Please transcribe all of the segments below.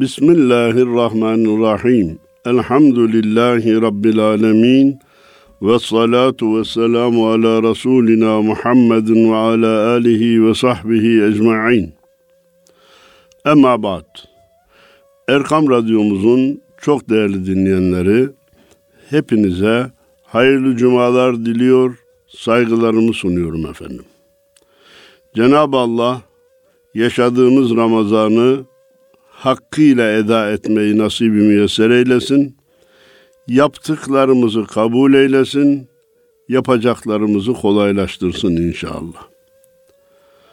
Bismillahirrahmanirrahim. Elhamdülillahi Rabbil alemin. Ve salatu ve selamu ala Resulina Muhammedin ve ala alihi ve sahbihi ecma'in. Emma ba'd. Erkam Radyomuzun çok değerli dinleyenleri, hepinize hayırlı cumalar diliyor, saygılarımı sunuyorum efendim. Cenab-ı Allah yaşadığımız Ramazan'ı hakkıyla eda etmeyi nasibi müyesser eylesin. Yaptıklarımızı kabul eylesin. Yapacaklarımızı kolaylaştırsın inşallah.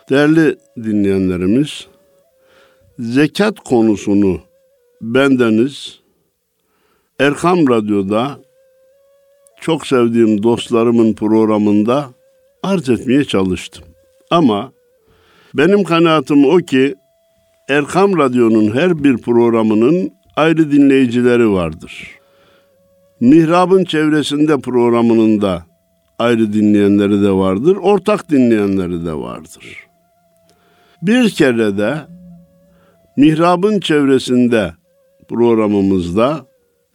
Değerli dinleyenlerimiz, zekat konusunu bendeniz Erkam Radyo'da çok sevdiğim dostlarımın programında arz etmeye çalıştım. Ama benim kanaatim o ki Erkam Radyo'nun her bir programının ayrı dinleyicileri vardır. Mihrab'ın çevresinde programının da ayrı dinleyenleri de vardır, ortak dinleyenleri de vardır. Bir kere de Mihrab'ın çevresinde programımızda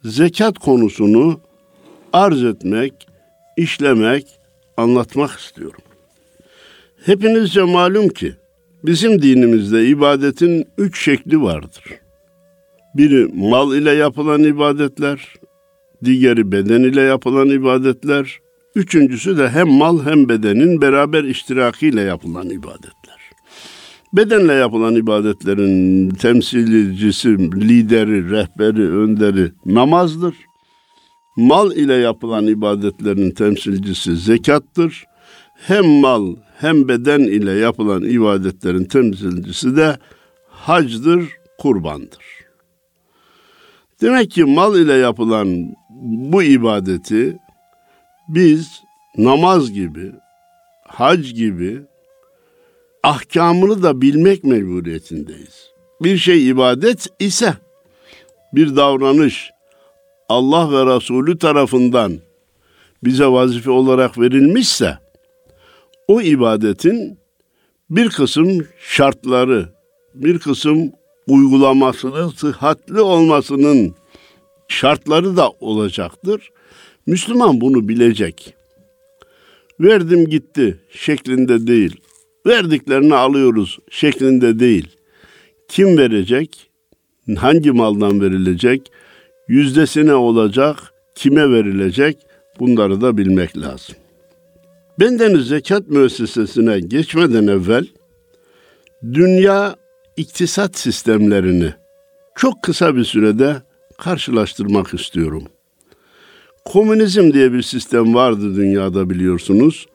zekat konusunu arz etmek, işlemek, anlatmak istiyorum. Hepinizce malum ki bizim dinimizde ibadetin üç şekli vardır. Biri mal ile yapılan ibadetler, diğeri beden ile yapılan ibadetler, üçüncüsü de hem mal hem bedenin beraber iştirakiyle yapılan ibadetler. Bedenle yapılan ibadetlerin temsilcisi, lideri, rehberi, önderi namazdır. Mal ile yapılan ibadetlerin temsilcisi zekattır. Hem mal hem beden ile yapılan ibadetlerin temsilcisi de hacdır, kurbandır. Demek ki mal ile yapılan bu ibadeti biz namaz gibi, hac gibi ahkamını da bilmek mecburiyetindeyiz. Bir şey ibadet ise bir davranış Allah ve Resulü tarafından bize vazife olarak verilmişse o ibadetin bir kısım şartları, bir kısım uygulamasının sıhhatli olmasının şartları da olacaktır. Müslüman bunu bilecek. Verdim gitti şeklinde değil. Verdiklerini alıyoruz şeklinde değil. Kim verecek? Hangi maldan verilecek? Yüzdesi ne olacak? Kime verilecek? Bunları da bilmek lazım. Bendeniz zekat müessesesine geçmeden evvel dünya iktisat sistemlerini çok kısa bir sürede karşılaştırmak istiyorum. Komünizm diye bir sistem vardı dünyada biliyorsunuz.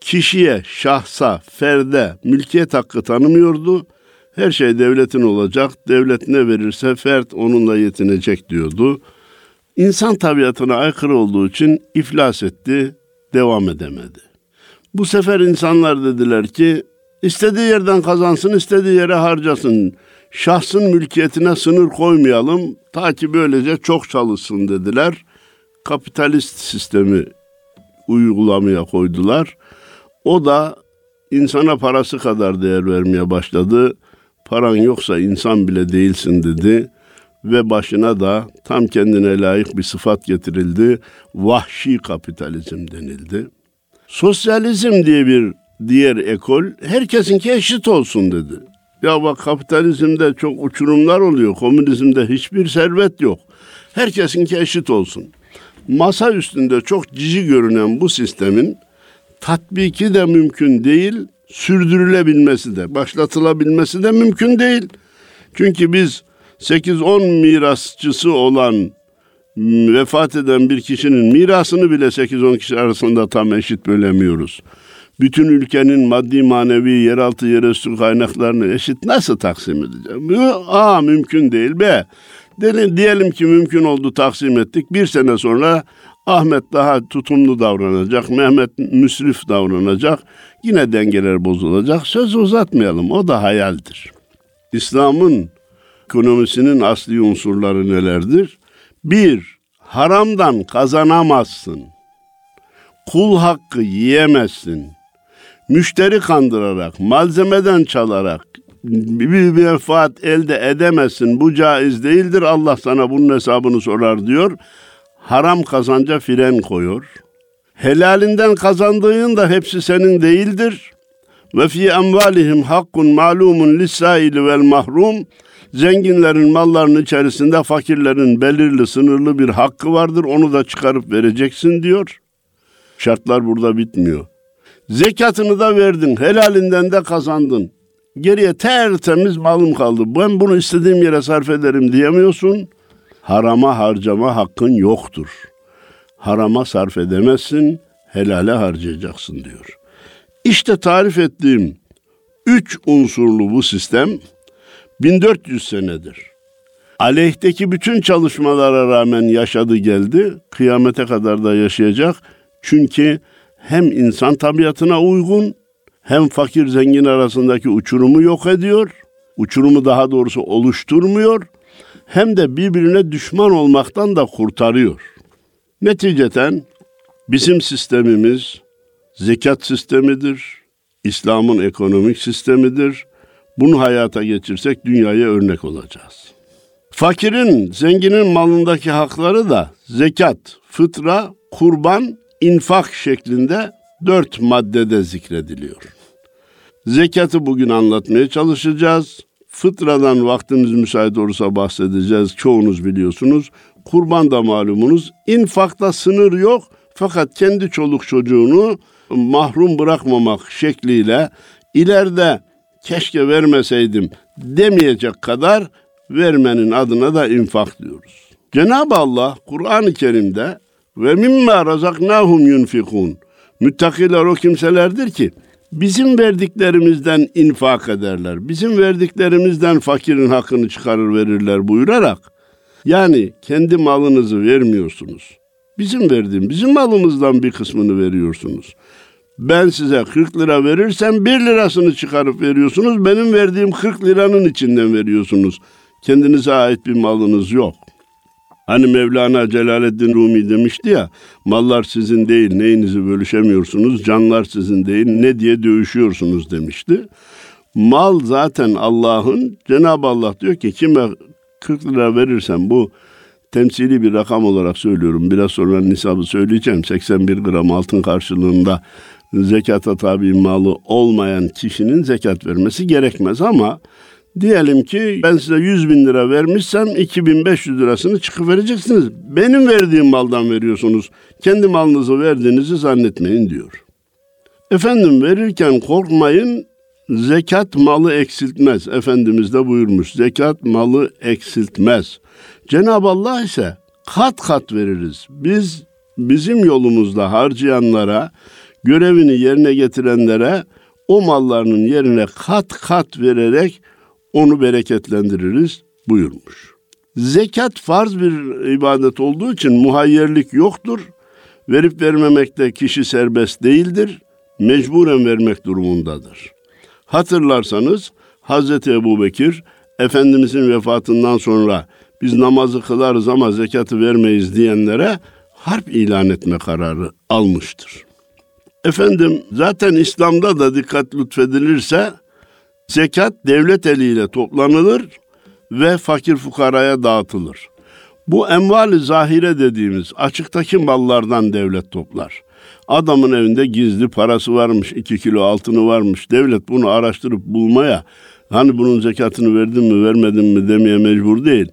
Kişiye, şahsa, ferde mülkiyet hakkı tanımıyordu. Her şey devletin olacak, devlet ne verirse fert onunla yetinecek diyordu. İnsan tabiatına aykırı olduğu için iflas etti, devam edemedi. Bu sefer insanlar dediler ki istediği yerden kazansın, istediği yere harcasın. Şahsın mülkiyetine sınır koymayalım ta ki böylece çok çalışsın dediler. Kapitalist sistemi uygulamaya koydular. O da insana parası kadar değer vermeye başladı. Paran yoksa insan bile değilsin dedi ve başına da tam kendine layık bir sıfat getirildi. Vahşi kapitalizm denildi. Sosyalizm diye bir diğer ekol herkesinki eşit olsun dedi. Ya bak kapitalizmde çok uçurumlar oluyor. Komünizmde hiçbir servet yok. Herkesinki eşit olsun. Masa üstünde çok cici görünen bu sistemin tatbiki de mümkün değil, sürdürülebilmesi de, başlatılabilmesi de mümkün değil. Çünkü biz 8-10 mirasçısı olan vefat eden bir kişinin mirasını bile 8-10 kişi arasında tam eşit bölemiyoruz. Bütün ülkenin maddi manevi yeraltı yerüstü kaynaklarını eşit nasıl taksim edeceğim? A mümkün değil. B diyelim ki mümkün oldu taksim ettik. Bir sene sonra Ahmet daha tutumlu davranacak, Mehmet müsrif davranacak. Yine dengeler bozulacak. Söz uzatmayalım. O da hayaldir. İslam'ın ekonomisinin asli unsurları nelerdir? Bir, haramdan kazanamazsın. Kul hakkı yiyemezsin. Müşteri kandırarak, malzemeden çalarak bir menfaat elde edemezsin. Bu caiz değildir. Allah sana bunun hesabını sorar diyor. Haram kazanca fren koyuyor. Helalinden kazandığın da hepsi senin değildir. Ve fi emvalihim hakkun malumun lissaili vel mahrum. Zenginlerin mallarının içerisinde fakirlerin belirli sınırlı bir hakkı vardır. Onu da çıkarıp vereceksin diyor. Şartlar burada bitmiyor. Zekatını da verdin, helalinden de kazandın. Geriye tertemiz malım kaldı. Ben bunu istediğim yere sarf ederim diyemiyorsun. Harama harcama hakkın yoktur. Harama sarf edemezsin, helale harcayacaksın diyor. İşte tarif ettiğim üç unsurlu bu sistem 1400 senedir. Aleyhteki bütün çalışmalara rağmen yaşadı geldi, kıyamete kadar da yaşayacak. Çünkü hem insan tabiatına uygun, hem fakir zengin arasındaki uçurumu yok ediyor, uçurumu daha doğrusu oluşturmuyor, hem de birbirine düşman olmaktan da kurtarıyor. Neticeten bizim sistemimiz zekat sistemidir, İslam'ın ekonomik sistemidir. Bunu hayata geçirsek dünyaya örnek olacağız. Fakirin, zenginin malındaki hakları da zekat, fıtra, kurban, infak şeklinde dört maddede zikrediliyor. Zekatı bugün anlatmaya çalışacağız. Fıtradan vaktimiz müsait olursa bahsedeceğiz. Çoğunuz biliyorsunuz. Kurban da malumunuz. İnfakta sınır yok. Fakat kendi çoluk çocuğunu mahrum bırakmamak şekliyle ileride keşke vermeseydim demeyecek kadar vermenin adına da infak diyoruz. Cenab-ı Allah Kur'an-ı Kerim'de ve mimma razaknahum yunfikun. Müttakiler o kimselerdir ki bizim verdiklerimizden infak ederler. Bizim verdiklerimizden fakirin hakkını çıkarır verirler buyurarak yani kendi malınızı vermiyorsunuz. Bizim verdiğim, bizim malımızdan bir kısmını veriyorsunuz. Ben size 40 lira verirsem 1 lirasını çıkarıp veriyorsunuz. Benim verdiğim 40 liranın içinden veriyorsunuz. Kendinize ait bir malınız yok. Hani Mevlana Celaleddin Rumi demişti ya, mallar sizin değil, neyinizi bölüşemiyorsunuz, canlar sizin değil, ne diye dövüşüyorsunuz demişti. Mal zaten Allah'ın, Cenab-ı Allah diyor ki kime 40 lira verirsen bu temsili bir rakam olarak söylüyorum. Biraz sonra nisabı söyleyeceğim. 81 gram altın karşılığında zekata tabi malı olmayan kişinin zekat vermesi gerekmez ama diyelim ki ben size 100 bin lira vermişsem 2500 lirasını çıkıp vereceksiniz. Benim verdiğim maldan veriyorsunuz. Kendi malınızı verdiğinizi zannetmeyin diyor. Efendim verirken korkmayın zekat malı eksiltmez. Efendimiz de buyurmuş zekat malı eksiltmez. Cenab-ı Allah ise kat kat veririz. Biz bizim yolumuzda harcayanlara, görevini yerine getirenlere o mallarının yerine kat kat vererek onu bereketlendiririz buyurmuş. Zekat farz bir ibadet olduğu için muhayyerlik yoktur. Verip vermemekte kişi serbest değildir. Mecburen vermek durumundadır. Hatırlarsanız Hazreti Ebu Bekir Efendimizin vefatından sonra biz namazı kılarız ama zekatı vermeyiz diyenlere harp ilan etme kararı almıştır. Efendim zaten İslam'da da dikkat lütfedilirse zekat devlet eliyle toplanılır ve fakir fukaraya dağıtılır. Bu emvali zahire dediğimiz açıktaki mallardan devlet toplar. Adamın evinde gizli parası varmış, iki kilo altını varmış. Devlet bunu araştırıp bulmaya, hani bunun zekatını verdin mi vermedin mi demeye mecbur değil.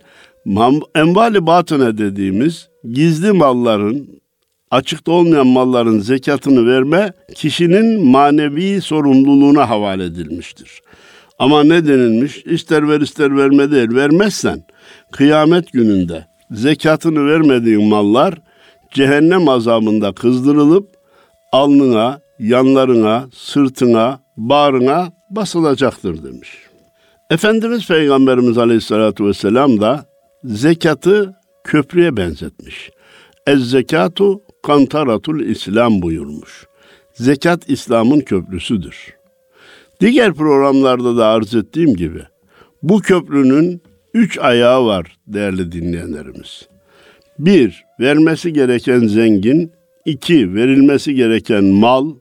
Envali batine dediğimiz gizli malların, açıkta olmayan malların zekatını verme kişinin manevi sorumluluğuna havale edilmiştir. Ama ne denilmiş? İster ver ister verme değil. Vermezsen kıyamet gününde zekatını vermediğin mallar cehennem azabında kızdırılıp alnına, yanlarına, sırtına, bağrına basılacaktır demiş. Efendimiz Peygamberimiz Aleyhisselatü Vesselam da zekatı köprüye benzetmiş. Ez zekatu kantaratul İslam buyurmuş. Zekat İslam'ın köprüsüdür. Diğer programlarda da arz ettiğim gibi bu köprünün üç ayağı var değerli dinleyenlerimiz. Bir, vermesi gereken zengin. iki verilmesi gereken mal.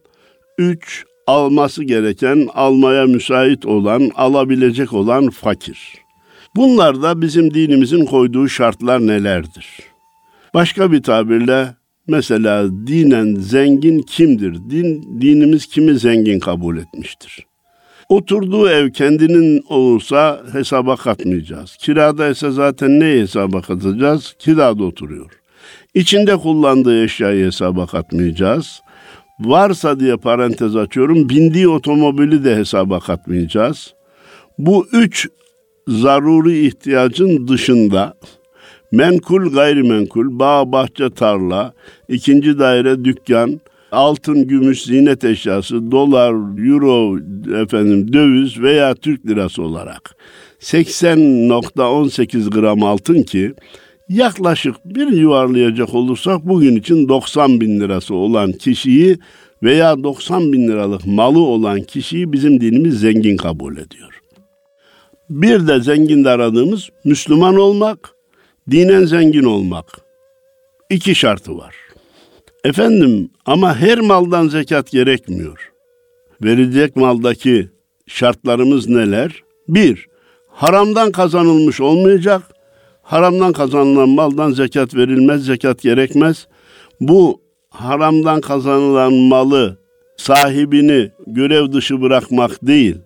Üç, alması gereken, almaya müsait olan, alabilecek olan fakir. Bunlar da bizim dinimizin koyduğu şartlar nelerdir? Başka bir tabirle mesela dinen zengin kimdir? Din dinimiz kimi zengin kabul etmiştir? Oturduğu ev kendinin olursa hesaba katmayacağız. Kirada ise zaten ne hesaba katacağız? Kirada oturuyor. İçinde kullandığı eşyayı hesaba katmayacağız. Varsa diye parantez açıyorum, bindiği otomobili de hesaba katmayacağız. Bu üç zaruri ihtiyacın dışında menkul gayrimenkul, bağ, bahçe, tarla, ikinci daire, dükkan, altın, gümüş, zinet eşyası, dolar, euro, efendim döviz veya Türk lirası olarak 80.18 gram altın ki yaklaşık bir yuvarlayacak olursak bugün için 90 bin lirası olan kişiyi veya 90 bin liralık malı olan kişiyi bizim dinimiz zengin kabul ediyor. Bir de zengin de aradığımız Müslüman olmak, dinen zengin olmak. İki şartı var. Efendim ama her maldan zekat gerekmiyor. Verilecek maldaki şartlarımız neler? Bir, haramdan kazanılmış olmayacak. Haramdan kazanılan maldan zekat verilmez, zekat gerekmez. Bu haramdan kazanılan malı sahibini görev dışı bırakmak değil,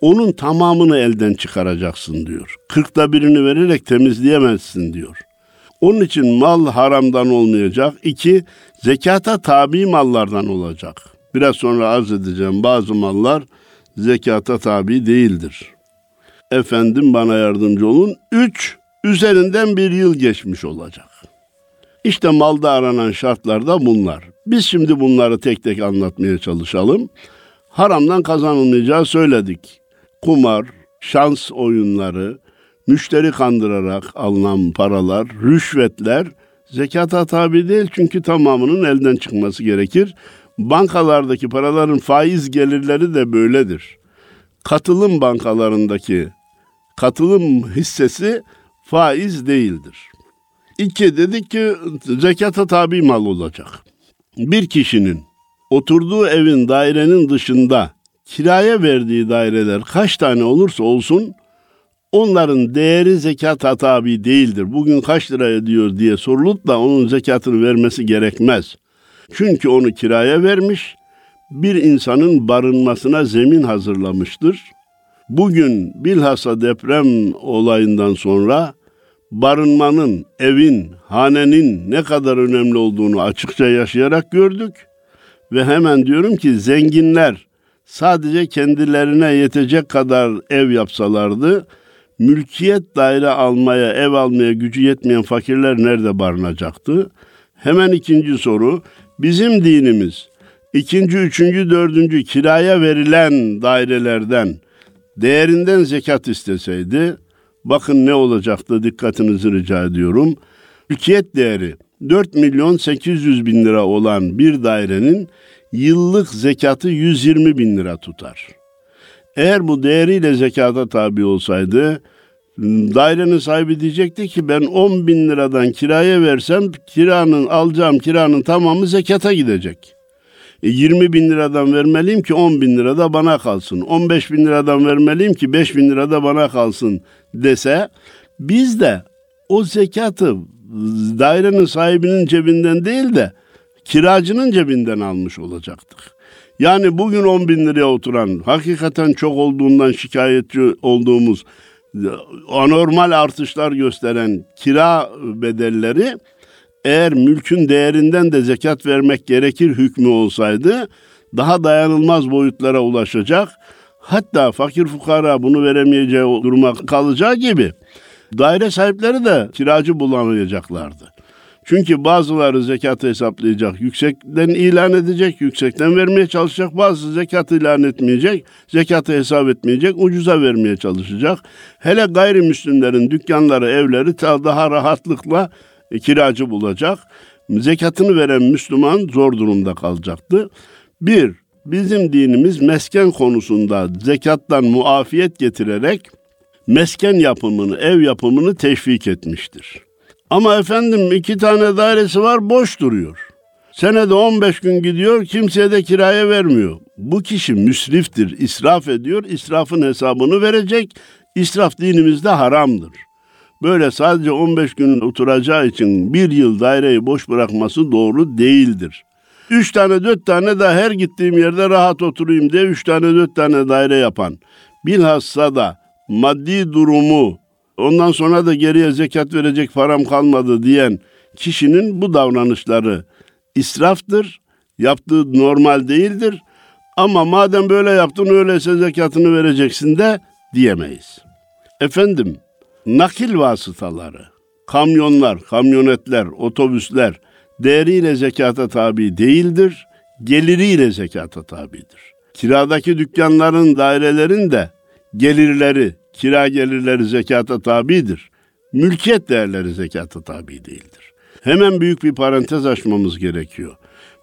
onun tamamını elden çıkaracaksın diyor. Kırkta birini vererek temizleyemezsin diyor. Onun için mal haramdan olmayacak. İki, zekata tabi mallardan olacak. Biraz sonra arz edeceğim bazı mallar zekata tabi değildir. Efendim bana yardımcı olun. Üç, üzerinden bir yıl geçmiş olacak. İşte malda aranan şartlar da bunlar. Biz şimdi bunları tek tek anlatmaya çalışalım. Haramdan kazanılmayacağı söyledik. Kumar, şans oyunları, müşteri kandırarak alınan paralar, rüşvetler zekata tabi değil çünkü tamamının elden çıkması gerekir. Bankalardaki paraların faiz gelirleri de böyledir. Katılım bankalarındaki katılım hissesi faiz değildir. İki, dedik ki zekata tabi mal olacak. Bir kişinin oturduğu evin dairenin dışında kiraya verdiği daireler kaç tane olursa olsun onların değeri zekata tabi değildir. Bugün kaç lira ediyor diye sorulup da onun zekatını vermesi gerekmez. Çünkü onu kiraya vermiş, bir insanın barınmasına zemin hazırlamıştır. Bugün bilhassa deprem olayından sonra barınmanın, evin, hanenin ne kadar önemli olduğunu açıkça yaşayarak gördük. Ve hemen diyorum ki zenginler sadece kendilerine yetecek kadar ev yapsalardı, mülkiyet daire almaya, ev almaya gücü yetmeyen fakirler nerede barınacaktı? Hemen ikinci soru, bizim dinimiz ikinci, üçüncü, dördüncü kiraya verilen dairelerden değerinden zekat isteseydi, bakın ne olacaktı dikkatinizi rica ediyorum. Mülkiyet değeri 4 milyon 800 bin lira olan bir dairenin yıllık zekatı 120 bin lira tutar. Eğer bu değeriyle zekata tabi olsaydı dairenin sahibi diyecekti ki ben 10 bin liradan kiraya versem kiranın alacağım kiranın tamamı zekata gidecek. E 20 bin liradan vermeliyim ki 10 bin lira da bana kalsın. 15 bin liradan vermeliyim ki 5 bin lira da bana kalsın dese biz de o zekatı dairenin sahibinin cebinden değil de kiracının cebinden almış olacaktık. Yani bugün 10 bin liraya oturan, hakikaten çok olduğundan şikayetçi olduğumuz, anormal artışlar gösteren kira bedelleri eğer mülkün değerinden de zekat vermek gerekir hükmü olsaydı daha dayanılmaz boyutlara ulaşacak. Hatta fakir fukara bunu veremeyeceği duruma kalacağı gibi daire sahipleri de kiracı bulamayacaklardı. Çünkü bazıları zekatı hesaplayacak, yüksekten ilan edecek, yüksekten vermeye çalışacak. Bazı zekat ilan etmeyecek, zekatı hesap etmeyecek, ucuza vermeye çalışacak. Hele gayrimüslimlerin dükkanları, evleri daha rahatlıkla e, kiracı bulacak. Zekatını veren Müslüman zor durumda kalacaktı. Bir, bizim dinimiz mesken konusunda zekattan muafiyet getirerek mesken yapımını, ev yapımını teşvik etmiştir. Ama efendim iki tane dairesi var boş duruyor. Senede 15 gün gidiyor kimseye de kiraya vermiyor. bu kişi müsriftir, israf ediyor, israfın hesabını verecek. İsraf dinimizde haramdır. Böyle sadece 15 gün oturacağı için bir yıl daireyi boş bırakması doğru değildir. Üç tane dört tane de her gittiğim yerde rahat oturayım diye üç tane dört tane daire yapan. Bilhassa da maddi durumu ondan sonra da geriye zekat verecek param kalmadı diyen kişinin bu davranışları israftır. Yaptığı normal değildir. Ama madem böyle yaptın öyleyse zekatını vereceksin de diyemeyiz. Efendim nakil vasıtaları, kamyonlar, kamyonetler, otobüsler değeriyle zekata tabi değildir, geliriyle zekata tabidir. Kiradaki dükkanların, dairelerin de gelirleri, kira gelirleri zekata tabidir. Mülkiyet değerleri zekata tabi değildir. Hemen büyük bir parantez açmamız gerekiyor.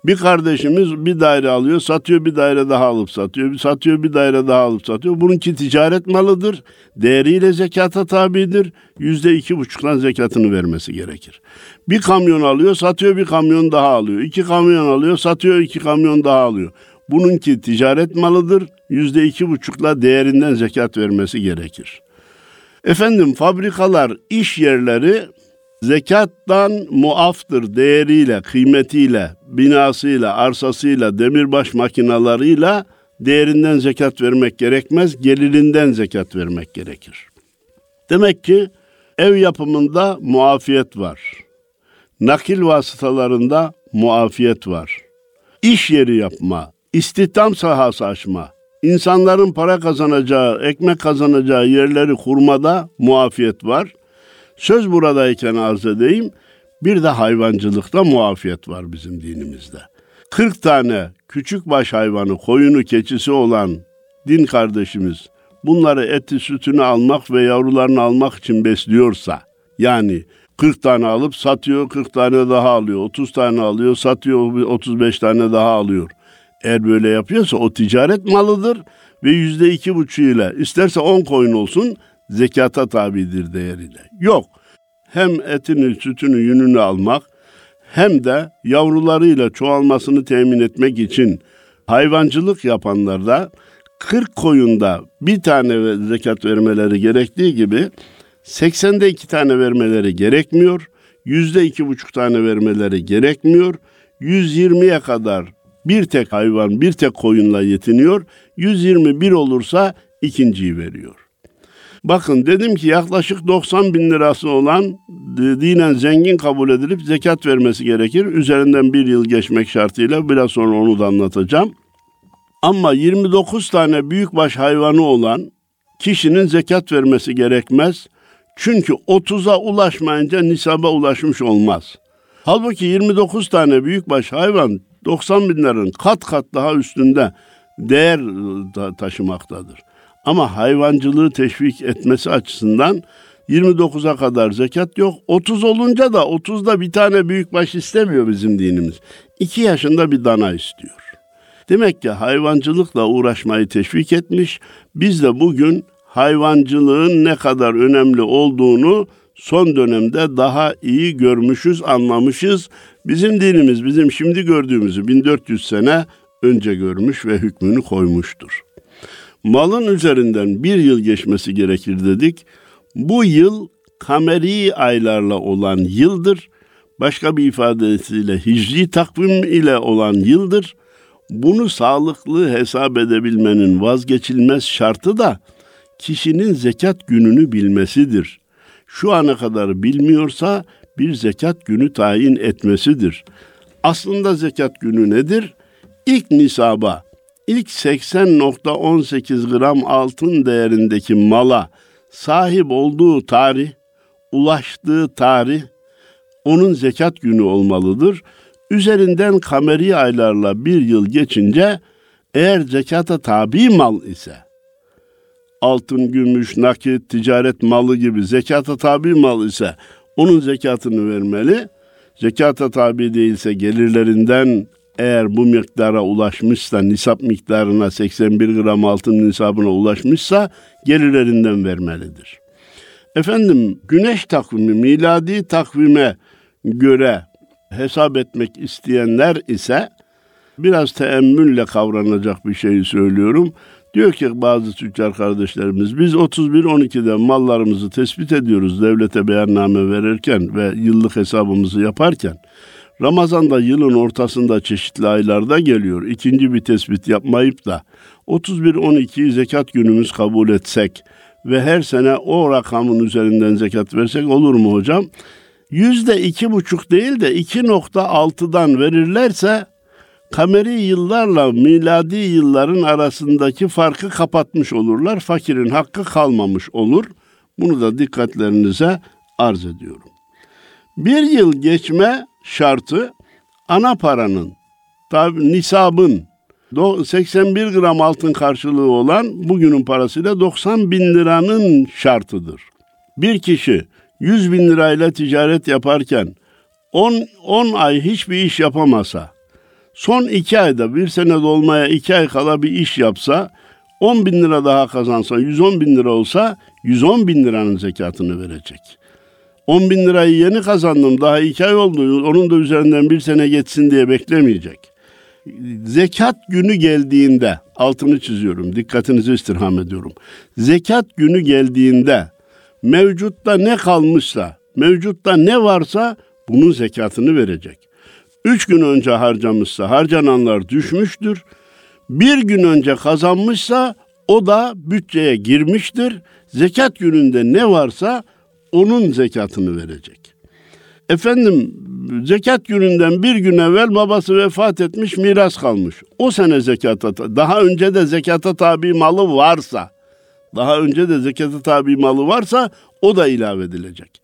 Bir kardeşimiz bir daire alıyor, satıyor bir daire daha alıp satıyor, satıyor bir daire daha alıp satıyor. Bununki ticaret malıdır, değeriyle zekata tabidir. Yüzde iki buçuktan zekatını vermesi gerekir. Bir kamyon alıyor, satıyor bir kamyon daha alıyor. İki kamyon alıyor, satıyor iki kamyon daha alıyor. Bununki ticaret malıdır, yüzde iki buçukla değerinden zekat vermesi gerekir. Efendim fabrikalar, iş yerleri zekattan muaftır değeriyle, kıymetiyle, binasıyla, arsasıyla, demirbaş makinalarıyla değerinden zekat vermek gerekmez, gelirinden zekat vermek gerekir. Demek ki ev yapımında muafiyet var. Nakil vasıtalarında muafiyet var. İş yeri yapma, istihdam sahası açma, insanların para kazanacağı, ekmek kazanacağı yerleri kurmada muafiyet var. Söz buradayken arz edeyim, bir de hayvancılıkta muafiyet var bizim dinimizde. 40 tane küçük baş hayvanı, koyunu, keçisi olan din kardeşimiz bunları eti sütünü almak ve yavrularını almak için besliyorsa, yani 40 tane alıp satıyor, 40 tane daha alıyor, 30 tane alıyor, satıyor, 35 tane daha alıyor. Eğer böyle yapıyorsa o ticaret malıdır ve yüzde iki buçuğuyla isterse on koyun olsun zekata tabidir değeriyle. Yok. Hem etini, sütünü, yününü almak hem de yavrularıyla çoğalmasını temin etmek için hayvancılık yapanlar da 40 koyunda bir tane zekat vermeleri gerektiği gibi 80'de iki tane vermeleri gerekmiyor. Yüzde iki buçuk tane vermeleri gerekmiyor. 120'ye kadar bir tek hayvan, bir tek koyunla yetiniyor. 121 olursa ikinciyi veriyor. Bakın dedim ki yaklaşık 90 bin lirası olan dinen zengin kabul edilip zekat vermesi gerekir. Üzerinden bir yıl geçmek şartıyla biraz sonra onu da anlatacağım. Ama 29 tane büyükbaş hayvanı olan kişinin zekat vermesi gerekmez. Çünkü 30'a ulaşmayınca nisaba ulaşmış olmaz. Halbuki 29 tane büyükbaş hayvan 90 binlerin kat kat daha üstünde değer taşımaktadır. Ama hayvancılığı teşvik etmesi açısından 29'a kadar zekat yok. 30 olunca da 30'da bir tane büyükbaş istemiyor bizim dinimiz. 2 yaşında bir dana istiyor. Demek ki hayvancılıkla uğraşmayı teşvik etmiş. Biz de bugün hayvancılığın ne kadar önemli olduğunu son dönemde daha iyi görmüşüz, anlamışız. Bizim dinimiz bizim şimdi gördüğümüzü 1400 sene önce görmüş ve hükmünü koymuştur. Malın üzerinden bir yıl geçmesi gerekir dedik. Bu yıl kameri aylarla olan yıldır. Başka bir ifadesiyle hicri takvim ile olan yıldır. Bunu sağlıklı hesap edebilmenin vazgeçilmez şartı da kişinin zekat gününü bilmesidir. Şu ana kadar bilmiyorsa bir zekat günü tayin etmesidir. Aslında zekat günü nedir? İlk nisaba, ilk 80.18 gram altın değerindeki mala sahip olduğu tarih, ulaştığı tarih onun zekat günü olmalıdır. Üzerinden kameri aylarla bir yıl geçince eğer zekata tabi mal ise altın, gümüş, nakit, ticaret malı gibi zekata tabi mal ise onun zekatını vermeli. Zekata tabi değilse gelirlerinden eğer bu miktara ulaşmışsa, nisap miktarına 81 gram altın nisabına ulaşmışsa gelirlerinden vermelidir. Efendim güneş takvimi, miladi takvime göre hesap etmek isteyenler ise biraz teemmülle kavranacak bir şeyi söylüyorum. Diyor ki bazı tüccar kardeşlerimiz biz 31-12'de mallarımızı tespit ediyoruz devlete beyanname verirken ve yıllık hesabımızı yaparken. Ramazan'da yılın ortasında çeşitli aylarda geliyor. İkinci bir tespit yapmayıp da 31-12'yi zekat günümüz kabul etsek ve her sene o rakamın üzerinden zekat versek olur mu hocam? Yüzde iki buçuk değil de 2.6'dan verirlerse kameri yıllarla miladi yılların arasındaki farkı kapatmış olurlar. Fakirin hakkı kalmamış olur. Bunu da dikkatlerinize arz ediyorum. Bir yıl geçme şartı ana paranın, tabi nisabın 81 gram altın karşılığı olan bugünün parasıyla 90 bin liranın şartıdır. Bir kişi 100 bin lirayla ticaret yaparken 10, 10 ay hiçbir iş yapamasa, son 2 ayda bir sene dolmaya 2 ay kala bir iş yapsa, 10 bin lira daha kazansa, 110 bin lira olsa 110 bin liranın zekatını verecek. 10 bin lirayı yeni kazandım daha 2 ay oldu, onun da üzerinden bir sene geçsin diye beklemeyecek. Zekat günü geldiğinde, altını çiziyorum, dikkatinizi istirham ediyorum. Zekat günü geldiğinde mevcutta ne kalmışsa, mevcutta ne varsa bunun zekatını verecek. Üç gün önce harcamışsa harcananlar düşmüştür. Bir gün önce kazanmışsa o da bütçeye girmiştir. Zekat gününde ne varsa onun zekatını verecek. Efendim zekat gününden bir gün evvel babası vefat etmiş miras kalmış. O sene zekata daha önce de zekata tabi malı varsa daha önce de zekata tabi malı varsa o da ilave edilecek.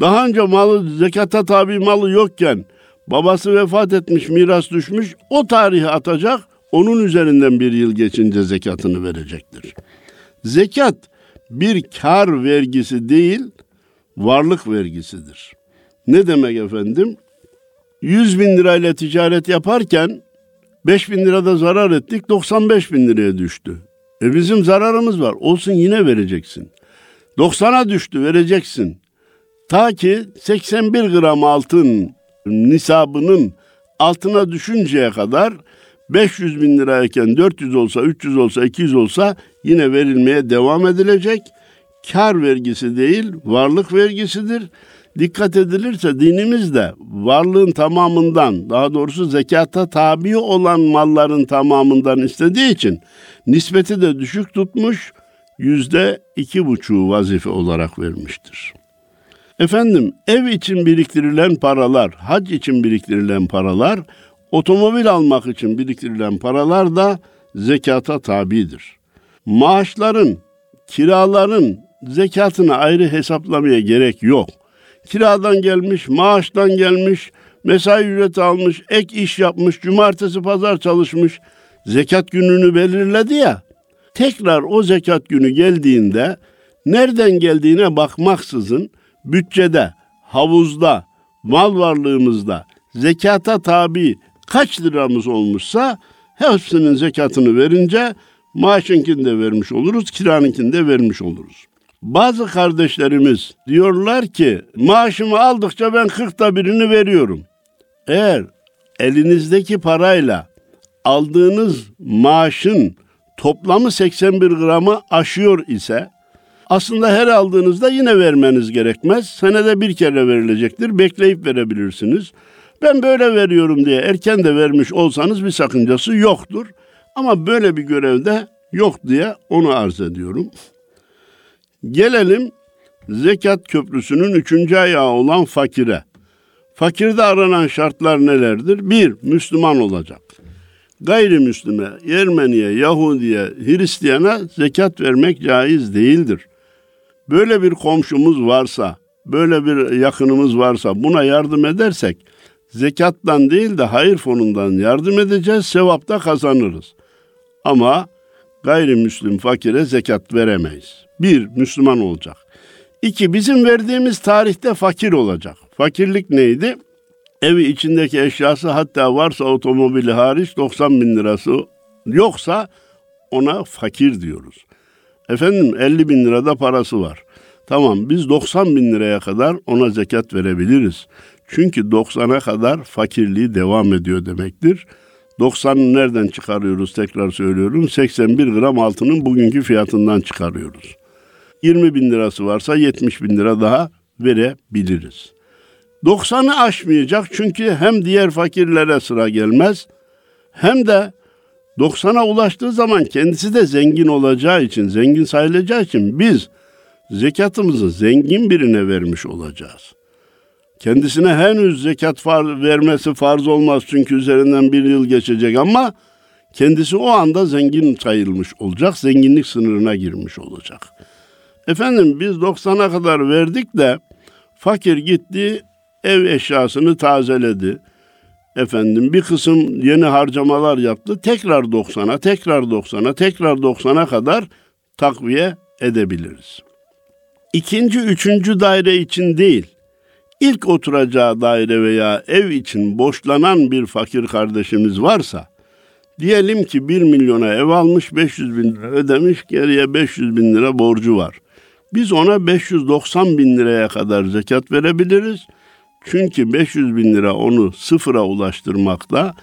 Daha önce malı zekata tabi malı yokken babası vefat etmiş miras düşmüş o tarihi atacak onun üzerinden bir yıl geçince zekatını verecektir. Zekat bir kar vergisi değil varlık vergisidir. Ne demek efendim? 100 bin lirayla ticaret yaparken 5 bin lirada zarar ettik 95 bin liraya düştü. E bizim zararımız var. Olsun yine vereceksin. 90'a düştü vereceksin. Ta ki 81 gram altın nisabının altına düşünceye kadar 500 bin lirayken 400 olsa, 300 olsa, 200 olsa yine verilmeye devam edilecek. Kar vergisi değil, varlık vergisidir. Dikkat edilirse dinimizde varlığın tamamından, daha doğrusu zekata tabi olan malların tamamından istediği için nispeti de düşük tutmuş, yüzde iki buçuğu vazife olarak vermiştir. Efendim ev için biriktirilen paralar, hac için biriktirilen paralar, otomobil almak için biriktirilen paralar da zekata tabidir. Maaşların, kiraların zekatını ayrı hesaplamaya gerek yok. Kiradan gelmiş, maaştan gelmiş, mesai ücreti almış, ek iş yapmış, cumartesi pazar çalışmış, zekat gününü belirledi ya. Tekrar o zekat günü geldiğinde nereden geldiğine bakmaksızın bütçede, havuzda, mal varlığımızda zekata tabi kaç liramız olmuşsa hepsinin zekatını verince maaşınkini de vermiş oluruz, kiranınkini de vermiş oluruz. Bazı kardeşlerimiz diyorlar ki maaşımı aldıkça ben kırkta birini veriyorum. Eğer elinizdeki parayla aldığınız maaşın toplamı 81 gramı aşıyor ise aslında her aldığınızda yine vermeniz gerekmez. Senede bir kere verilecektir. Bekleyip verebilirsiniz. Ben böyle veriyorum diye erken de vermiş olsanız bir sakıncası yoktur. Ama böyle bir görevde yok diye onu arz ediyorum. Gelelim zekat köprüsünün üçüncü ayağı olan fakire. Fakirde aranan şartlar nelerdir? Bir, Müslüman olacak. Gayrimüslime, Ermeniye, Yahudiye, Hristiyana zekat vermek caiz değildir. Böyle bir komşumuz varsa, böyle bir yakınımız varsa buna yardım edersek zekattan değil de hayır fonundan yardım edeceğiz, sevapta kazanırız. Ama gayrimüslim fakire zekat veremeyiz. Bir, Müslüman olacak. İki, bizim verdiğimiz tarihte fakir olacak. Fakirlik neydi? Evi içindeki eşyası hatta varsa otomobili hariç 90 bin lirası yoksa ona fakir diyoruz. Efendim 50 bin lirada parası var. Tamam biz 90 bin liraya kadar ona zekat verebiliriz. Çünkü 90'a kadar fakirliği devam ediyor demektir. 90'ı nereden çıkarıyoruz tekrar söylüyorum. 81 gram altının bugünkü fiyatından çıkarıyoruz. 20 bin lirası varsa 70 bin lira daha verebiliriz. 90'ı aşmayacak çünkü hem diğer fakirlere sıra gelmez hem de 90'a ulaştığı zaman kendisi de zengin olacağı için, zengin sayılacağı için biz zekatımızı zengin birine vermiş olacağız. Kendisine henüz zekat far, vermesi farz olmaz çünkü üzerinden bir yıl geçecek ama kendisi o anda zengin sayılmış olacak, zenginlik sınırına girmiş olacak. Efendim biz 90'a kadar verdik de fakir gitti ev eşyasını tazeledi. Efendim bir kısım yeni harcamalar yaptı. Tekrar 90'a, tekrar 90'a, tekrar 90'a kadar takviye edebiliriz. İkinci, üçüncü daire için değil, ilk oturacağı daire veya ev için boşlanan bir fakir kardeşimiz varsa, diyelim ki 1 milyona ev almış 500 bin lira ödemiş geriye 500 bin lira borcu var. Biz ona 590 bin liraya kadar zekat verebiliriz. Çünkü 500 bin lira onu sıfıra ulaştırmakta,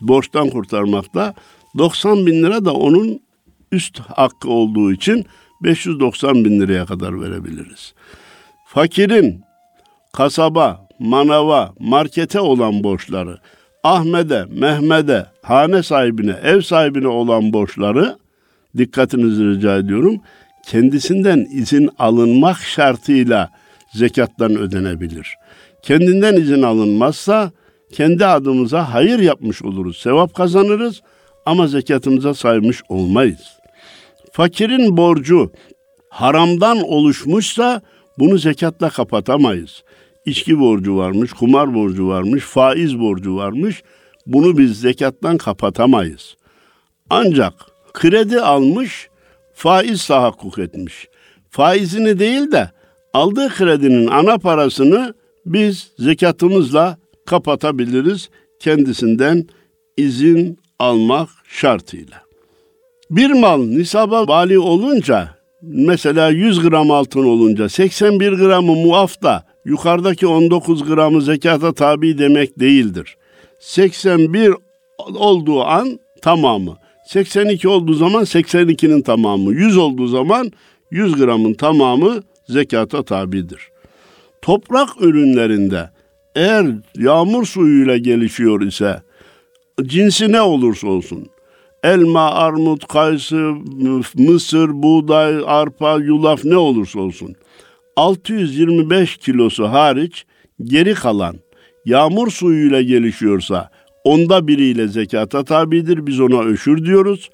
borçtan kurtarmakta, 90 bin lira da onun üst hakkı olduğu için 590 bin liraya kadar verebiliriz. Fakirin kasaba, manava, markete olan borçları, Ahmet'e, Mehmet'e, hane sahibine, ev sahibine olan borçları dikkatinizi rica ediyorum. Kendisinden izin alınmak şartıyla zekattan ödenebilir. Kendinden izin alınmazsa kendi adımıza hayır yapmış oluruz. Sevap kazanırız ama zekatımıza saymış olmayız. Fakirin borcu haramdan oluşmuşsa bunu zekatla kapatamayız. İçki borcu varmış, kumar borcu varmış, faiz borcu varmış. Bunu biz zekattan kapatamayız. Ancak kredi almış, faiz tahakkuk etmiş. Faizini değil de aldığı kredinin ana parasını biz zekatımızla kapatabiliriz kendisinden izin almak şartıyla. Bir mal nisaba vali olunca mesela 100 gram altın olunca 81 gramı muaf da yukarıdaki 19 gramı zekata tabi demek değildir. 81 olduğu an tamamı. 82 olduğu zaman 82'nin tamamı. 100 olduğu zaman 100 gramın tamamı zekata tabidir. Toprak ürünlerinde eğer yağmur suyuyla gelişiyor ise cinsi ne olursa olsun elma, armut, kayısı, mısır, buğday, arpa, yulaf ne olursa olsun 625 kilosu hariç geri kalan yağmur suyuyla gelişiyorsa onda biriyle zekata tabidir. Biz ona öşür diyoruz.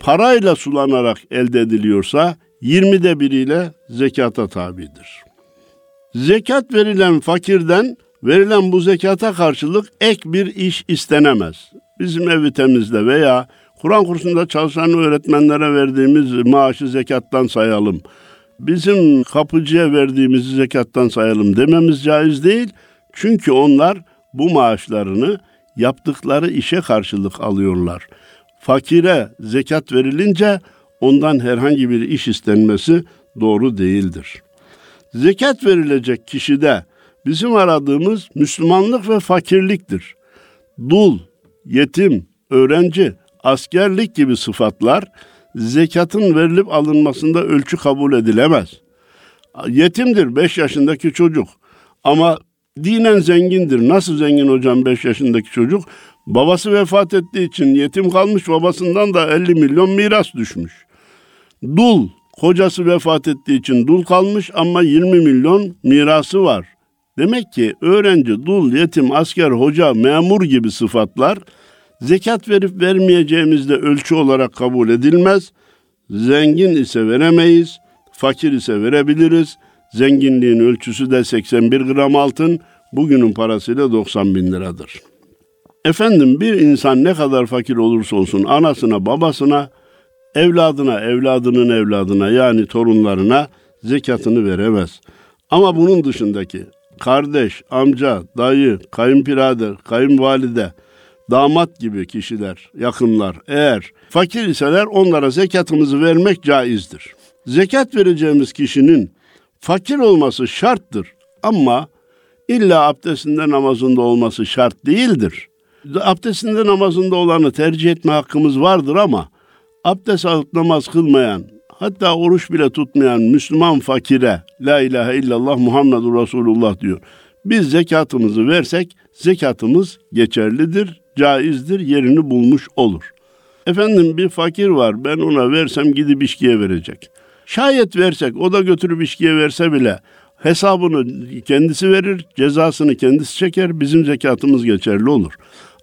Parayla sulanarak elde ediliyorsa 20'de biriyle zekata tabidir. Zekat verilen fakirden verilen bu zekata karşılık ek bir iş istenemez. Bizim evi temizle veya Kur'an kursunda çalışan öğretmenlere verdiğimiz maaşı zekattan sayalım. Bizim kapıcıya verdiğimiz zekattan sayalım dememiz caiz değil. Çünkü onlar bu maaşlarını yaptıkları işe karşılık alıyorlar. Fakire zekat verilince ondan herhangi bir iş istenmesi doğru değildir. Zekat verilecek kişide bizim aradığımız Müslümanlık ve fakirliktir. Dul, yetim, öğrenci, askerlik gibi sıfatlar zekatın verilip alınmasında ölçü kabul edilemez. Yetimdir 5 yaşındaki çocuk ama dinen zengindir. Nasıl zengin hocam 5 yaşındaki çocuk? Babası vefat ettiği için yetim kalmış babasından da 50 milyon miras düşmüş. Dul kocası vefat ettiği için dul kalmış ama 20 milyon mirası var. Demek ki öğrenci, dul, yetim, asker, hoca, memur gibi sıfatlar zekat verip vermeyeceğimizde ölçü olarak kabul edilmez. Zengin ise veremeyiz, fakir ise verebiliriz. Zenginliğin ölçüsü de 81 gram altın, bugünün parasıyla 90 bin liradır. Efendim bir insan ne kadar fakir olursa olsun anasına, babasına, evladına, evladının evladına yani torunlarına zekatını veremez. Ama bunun dışındaki kardeş, amca, dayı, kayınpirader, kayınvalide, damat gibi kişiler, yakınlar eğer fakir iseler onlara zekatımızı vermek caizdir. Zekat vereceğimiz kişinin fakir olması şarttır ama illa abdestinde namazında olması şart değildir. abdestinde namazında olanı tercih etme hakkımız vardır ama abdest alıp namaz kılmayan hatta oruç bile tutmayan Müslüman fakire la ilahe illallah Muhammedur Resulullah diyor. Biz zekatımızı versek zekatımız geçerlidir, caizdir, yerini bulmuş olur. Efendim bir fakir var ben ona versem gidip işkiye verecek. Şayet versek o da götürüp işkiye verse bile hesabını kendisi verir, cezasını kendisi çeker, bizim zekatımız geçerli olur.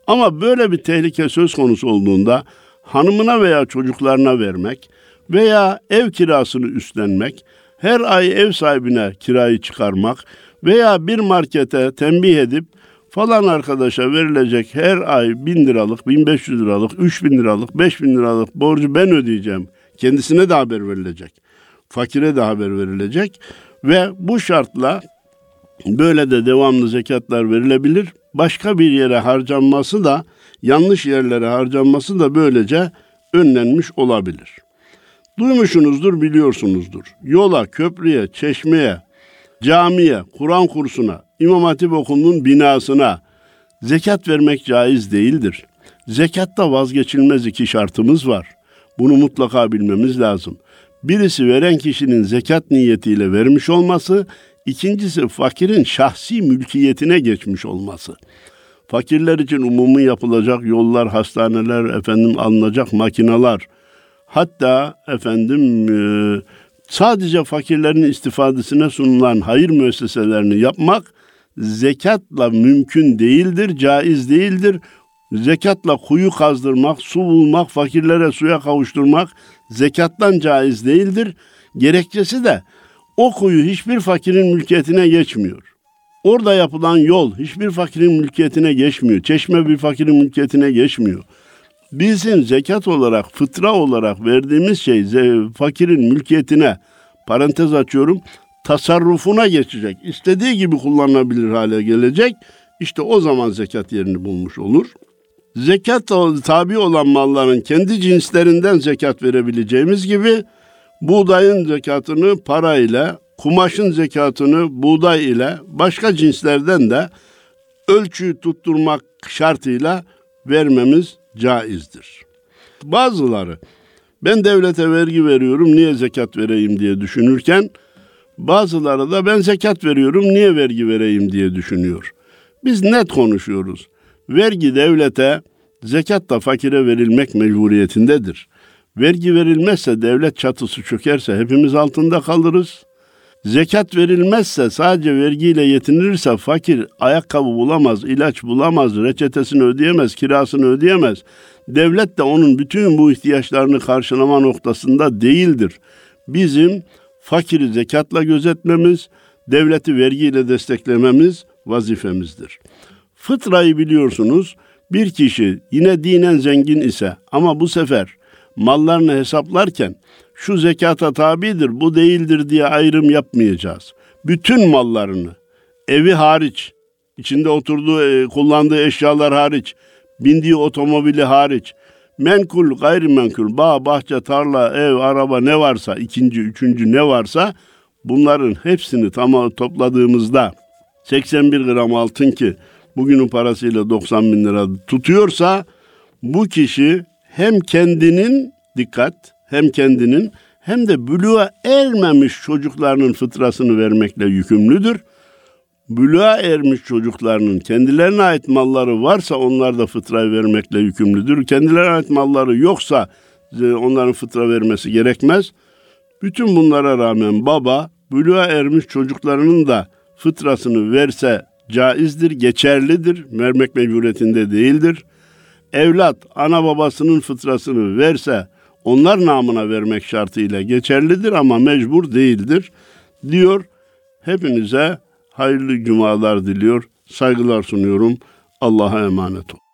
Ama böyle bir tehlike söz konusu olduğunda hanımına veya çocuklarına vermek veya ev kirasını üstlenmek, her ay ev sahibine kirayı çıkarmak veya bir markete tembih edip falan arkadaşa verilecek her ay bin liralık, bin beş yüz liralık, üç bin liralık, beş bin liralık borcu ben ödeyeceğim. Kendisine de haber verilecek. Fakire de haber verilecek. Ve bu şartla böyle de devamlı zekatlar verilebilir. Başka bir yere harcanması da yanlış yerlere harcanması da böylece önlenmiş olabilir. Duymuşsunuzdur, biliyorsunuzdur. Yola, köprüye, çeşmeye, camiye, Kur'an kursuna, İmam Hatip Okulu'nun binasına zekat vermek caiz değildir. Zekatta vazgeçilmez iki şartımız var. Bunu mutlaka bilmemiz lazım. Birisi veren kişinin zekat niyetiyle vermiş olması, ikincisi fakirin şahsi mülkiyetine geçmiş olması. Fakirler için umumi yapılacak yollar, hastaneler, efendim alınacak makinalar, hatta efendim e, sadece fakirlerin istifadesine sunulan hayır müesseselerini yapmak zekatla mümkün değildir, caiz değildir. Zekatla kuyu kazdırmak, su bulmak, fakirlere suya kavuşturmak zekattan caiz değildir. Gerekçesi de o kuyu hiçbir fakirin mülkiyetine geçmiyor. Orada yapılan yol hiçbir fakirin mülkiyetine geçmiyor. Çeşme bir fakirin mülkiyetine geçmiyor. Bizim zekat olarak, fıtra olarak verdiğimiz şey fakirin mülkiyetine, parantez açıyorum, tasarrufuna geçecek. İstediği gibi kullanılabilir hale gelecek. İşte o zaman zekat yerini bulmuş olur. Zekat tabi olan malların kendi cinslerinden zekat verebileceğimiz gibi buğdayın zekatını para ile, kumaşın zekatını buğday ile başka cinslerden de ölçüyü tutturmak şartıyla vermemiz caizdir. Bazıları ben devlete vergi veriyorum niye zekat vereyim diye düşünürken bazıları da ben zekat veriyorum niye vergi vereyim diye düşünüyor. Biz net konuşuyoruz. Vergi devlete, zekat da fakire verilmek mecburiyetindedir. Vergi verilmezse devlet çatısı çökerse hepimiz altında kalırız. Zekat verilmezse sadece vergiyle yetinirse fakir ayakkabı bulamaz, ilaç bulamaz, reçetesini ödeyemez, kirasını ödeyemez. Devlet de onun bütün bu ihtiyaçlarını karşılama noktasında değildir. Bizim fakiri zekatla gözetmemiz, devleti vergiyle desteklememiz vazifemizdir. Fıtrayı biliyorsunuz bir kişi yine dinen zengin ise ama bu sefer mallarını hesaplarken şu zekata tabidir, bu değildir diye ayrım yapmayacağız. Bütün mallarını, evi hariç, içinde oturduğu, e, kullandığı eşyalar hariç, bindiği otomobili hariç, menkul, gayrimenkul, bağ, bahçe, tarla, ev, araba ne varsa, ikinci, üçüncü ne varsa bunların hepsini tamam topladığımızda 81 gram altın ki bugünün parasıyla 90 bin lira tutuyorsa bu kişi hem kendinin dikkat hem kendinin hem de bülüğa ermemiş çocuklarının fıtrasını vermekle yükümlüdür. Bülüğa ermiş çocuklarının kendilerine ait malları varsa onlar da fıtra vermekle yükümlüdür. Kendilerine ait malları yoksa e, onların fıtra vermesi gerekmez. Bütün bunlara rağmen baba bülüğa ermiş çocuklarının da fıtrasını verse caizdir, geçerlidir, vermek mecburiyetinde değildir. Evlat ana babasının fıtrasını verse onlar namına vermek şartıyla geçerlidir ama mecbur değildir diyor. Hepinize hayırlı cumalar diliyor. Saygılar sunuyorum. Allah'a emanet olun.